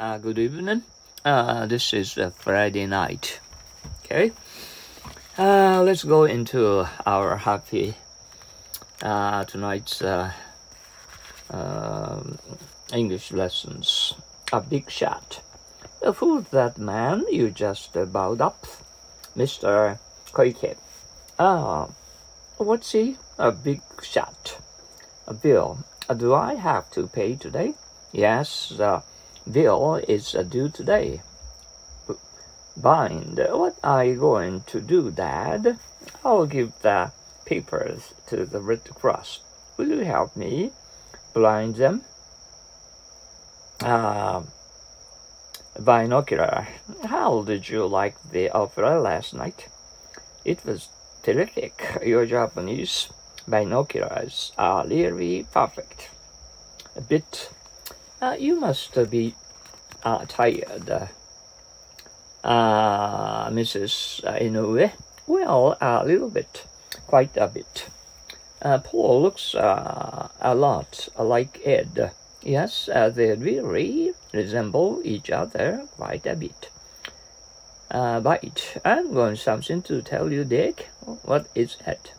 Uh, good evening. Uh, this is uh, Friday night. Okay. Uh, let's go into our happy uh, tonight's uh, uh, English lessons. A big shot. Uh, who's that man you just uh, bowed up? Mr. Koike. Ah, what's he? A big shot. A bill. Uh, do I have to pay today? Yes, the bill is due today. Bind. What are you going to do, Dad? I'll give the papers to the Red Cross. Will you help me blind them? Uh, binocular. How did you like the opera last night? It was terrific. Your Japanese binoculars are really perfect. A bit. Uh, you must be uh, tired. Uh, Mrs. Inoue? Well, a little bit. Quite a bit. Uh, Paul looks uh, a lot like Ed. Yes, uh, they really resemble each other quite a bit. Uh, bite. I'm going something to tell you, Dick. What is it?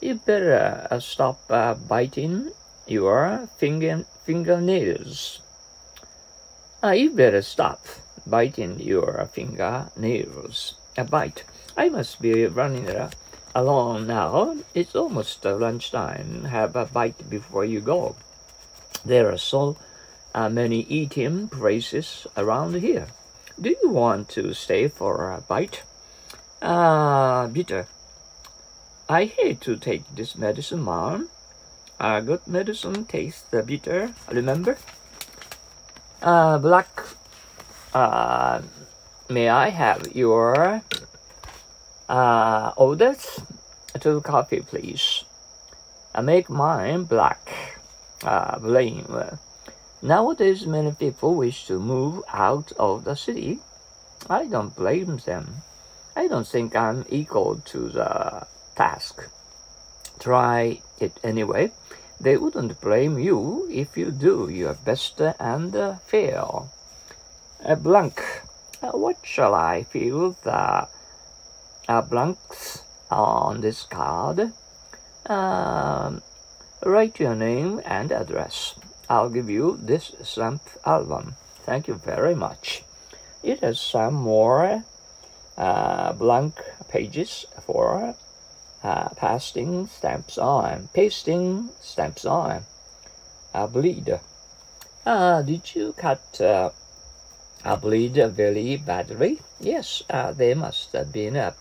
You better uh, stop uh, biting your finger fingernails. Uh, you better stop biting your fingernails. A bite. I must be running uh, along now. It's almost uh, lunchtime. Have a bite before you go. There are so uh, many eating places around here. Do you want to stay for a bite? Ah, bitter. I hate to take this medicine, Mom. Uh, good medicine tastes bitter, remember? Uh, black. Uh, may I have your uh, orders? Two coffee, please. I make mine black. Uh, blame. Nowadays, many people wish to move out of the city. I don't blame them. I don't think I'm equal to the task. Try it anyway. They wouldn't blame you if you do your best and uh, fail. A blank. Uh, what shall I fill the uh, blanks on this card? Um, write your name and address. I'll give you this stamp album. Thank you very much. It has some more uh, blank pages for uh, pasting stamps on, pasting stamps on. I bleed. Uh, did you cut uh, a bleed very badly? Yes, uh, there must have been a,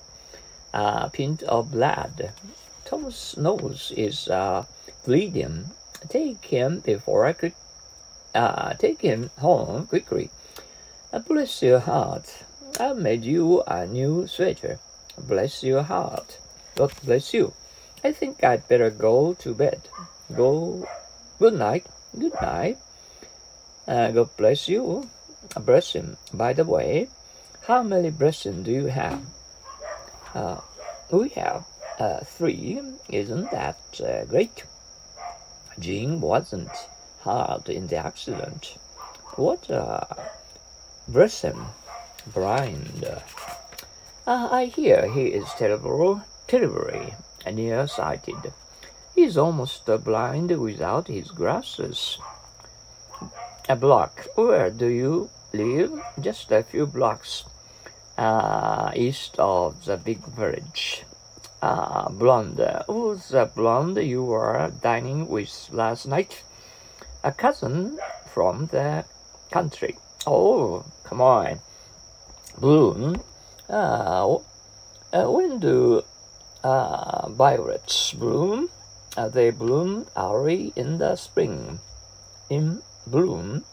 a pint of blood. Thomas' nose is uh, bleeding. Take him before I could uh, take him home quickly. Bless your heart. I made you a new sweater. Bless your heart. God bless you. I think I'd better go to bed. Go. Good night. Good night. Uh, God bless you. Bless him. By the way, how many blessings do you have? Uh, we have uh, three. Isn't that uh, great? Jean wasn't hurt in the accident. What uh, bless him, blind. Uh, I hear he is terrible, terribly nearsighted. He's almost uh, blind without his glasses. A block. Where do you live? Just a few blocks uh, east of the big village. Uh, blonde. Who's the blonde you were dining with last night? A cousin from the country. Oh, come on. Bloom. Uh, uh, when do uh, violets bloom? Uh, they bloom early in the spring. In bloom.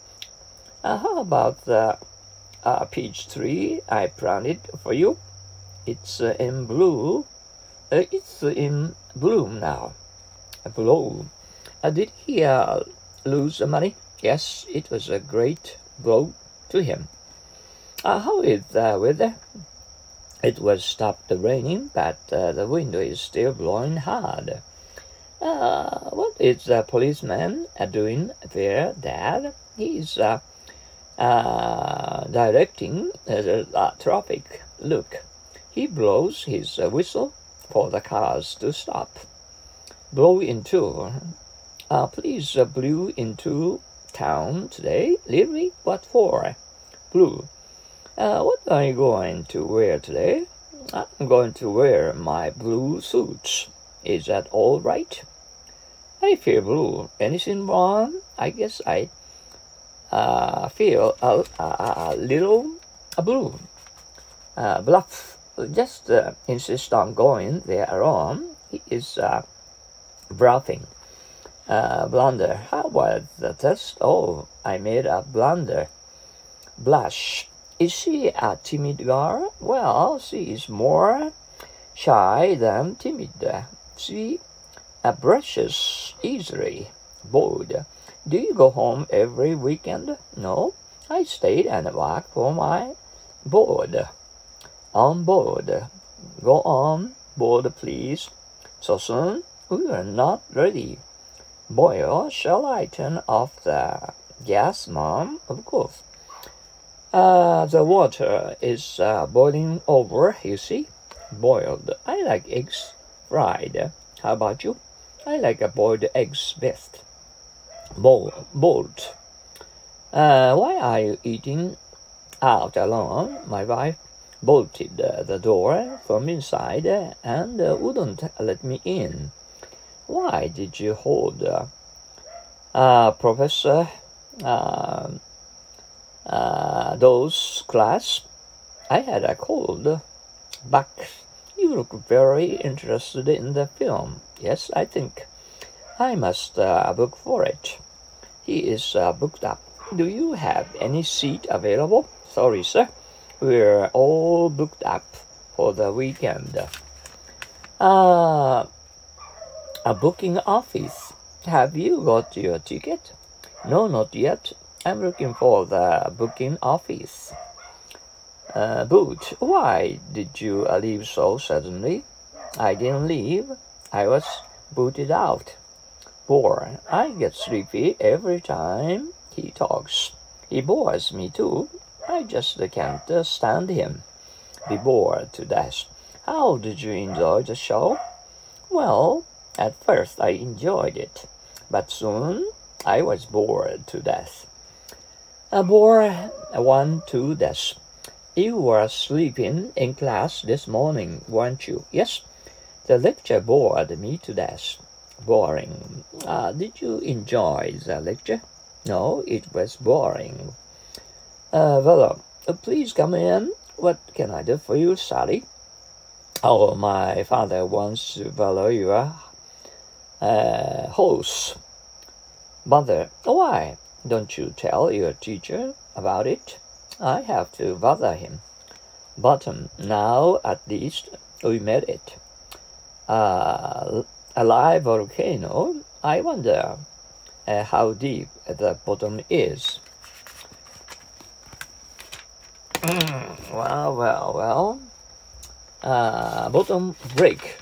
Uh, how about the uh, peach tree I planted for you? It's uh, in blue. Uh, it's in bloom now. Uh, blow. Uh, did he uh, lose the money? Yes, it was a great blow to him. Uh, how is the weather? It was stopped the raining, but uh, the wind is still blowing hard. Uh, what is the policeman uh, doing there, Dad? He's uh, uh, directing the uh, traffic. Look, he blows his whistle for the cars to stop. Blow into. Please blew into town today. Really? What for? Blue. Uh, what are you going to wear today? I'm going to wear my blue suits. Is that all right? I feel blue. Anything wrong? I guess I uh, feel a, a, a little blue. Uh, bluff just uh, insist on going there on. He is uh, bluffing. Uh, blunder. How was the test? Oh, I made a blunder. Blush. Is she a timid girl? Well, she is more shy than timid. She brushes easily. Bored. Do you go home every weekend? No, I stayed and worked for my board. On board. Go on board, please. So soon? We are not ready. Boil, shall I turn off the gas, Mom? Of course. Uh, the water is uh, boiling over, you see. Boiled. I like eggs fried. How about you? I like boiled eggs best. Bold. bold. Uh, why are you eating out alone? My wife bolted the door from inside and wouldn't let me in. Why did you hold uh, uh Professor uh, uh, those class? I had a cold. But you look very interested in the film. Yes, I think. I must uh, book for it. He is booked up. Do you have any seat available? Sorry, sir. We're all booked up for the weekend. Uh, a booking office. Have you got your ticket? No, not yet. I'm looking for the booking office. Uh, boot, why did you leave so suddenly? I didn't leave. I was booted out. Bore, I get sleepy every time he talks. He bores me too. I just can't stand him. Be bored to death. How did you enjoy the show? Well, at first I enjoyed it, but soon I was bored to death. A bore one to death. You were sleeping in class this morning, weren't you? Yes. The lecture bored me to death. Boring. Uh, did you enjoy the lecture? No, it was boring. Uh, well, uh, please come in. What can I do for you, Sally? Oh, my father wants to follow your uh, horse. Mother, why don't you tell your teacher about it? I have to bother him. Bottom, now at least we made it. Uh, a live volcano? I wonder uh, how deep the bottom is. Mm, well, well, well. Uh, bottom break.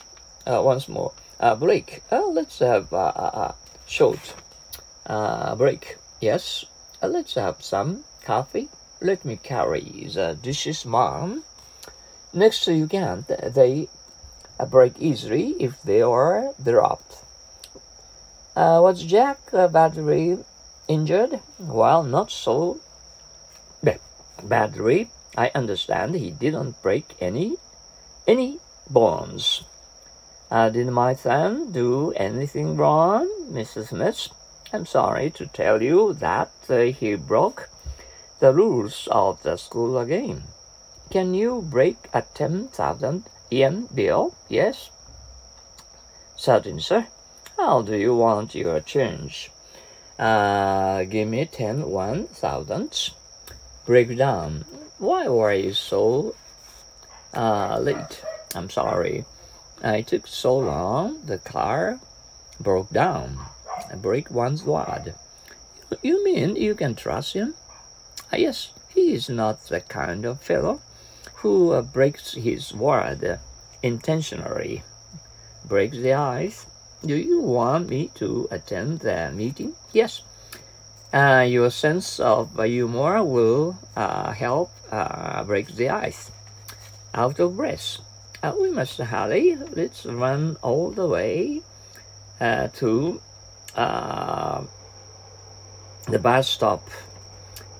Uh, once more. Uh, break. Uh, let's have a, short uh, break. Yes. Let's have some coffee. Let me carry the dishes, mom. Next, you can't. They uh, break easily if they are dropped. Uh, was Jack uh, badly injured? Well, not so battery, I understand he didn't break any any bones. Uh, did my son do anything wrong, Mrs. Smith? I'm sorry to tell you that uh, he broke the rules of the school again. Can you break a 10,000 yen bill? Yes? Certainly, sir. How do you want your change? Uh, give me 10 1,000 breakdown. Why were you so uh, late? I'm sorry. I took so long. The car broke down. Break one's word. You mean you can trust him? Uh, yes, he is not the kind of fellow who uh, breaks his word intentionally. Breaks the ice. Do you want me to attend the meeting? Yes. Uh, your sense of humor will uh, help uh, break the ice. Out of breath. Uh, we must hurry. Let's run all the way uh, to uh, the bus stop.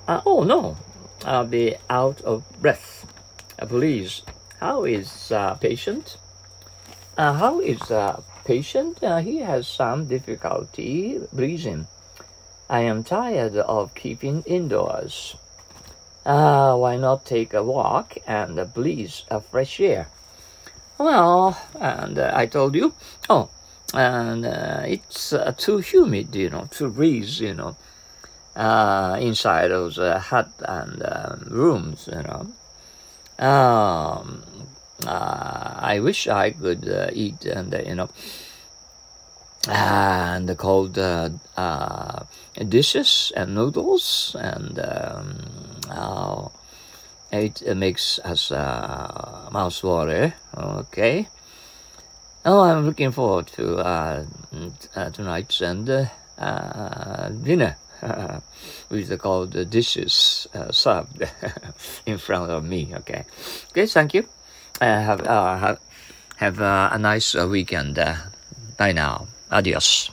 Uh, oh no, I'll be out of breath. Uh, please, how is uh, patient? how is patient? he has some difficulty breathing. I am tired of keeping indoors. Uh, why not take a walk and breathe fresh air? Well, and uh, I told you, oh, and uh, it's uh, too humid, you know, to breathe, you know, uh, inside those uh, hut and um, rooms, you know. Um, I wish I could eat and, you know, and the cold uh, uh, dishes and noodles and um, uh, it makes us uh, mouth water okay oh i'm looking forward to uh, uh, tonight's and uh, uh, dinner with the cold dishes uh, served in front of me okay. Okay thank you. Have have have a nice weekend bye now. Adiós.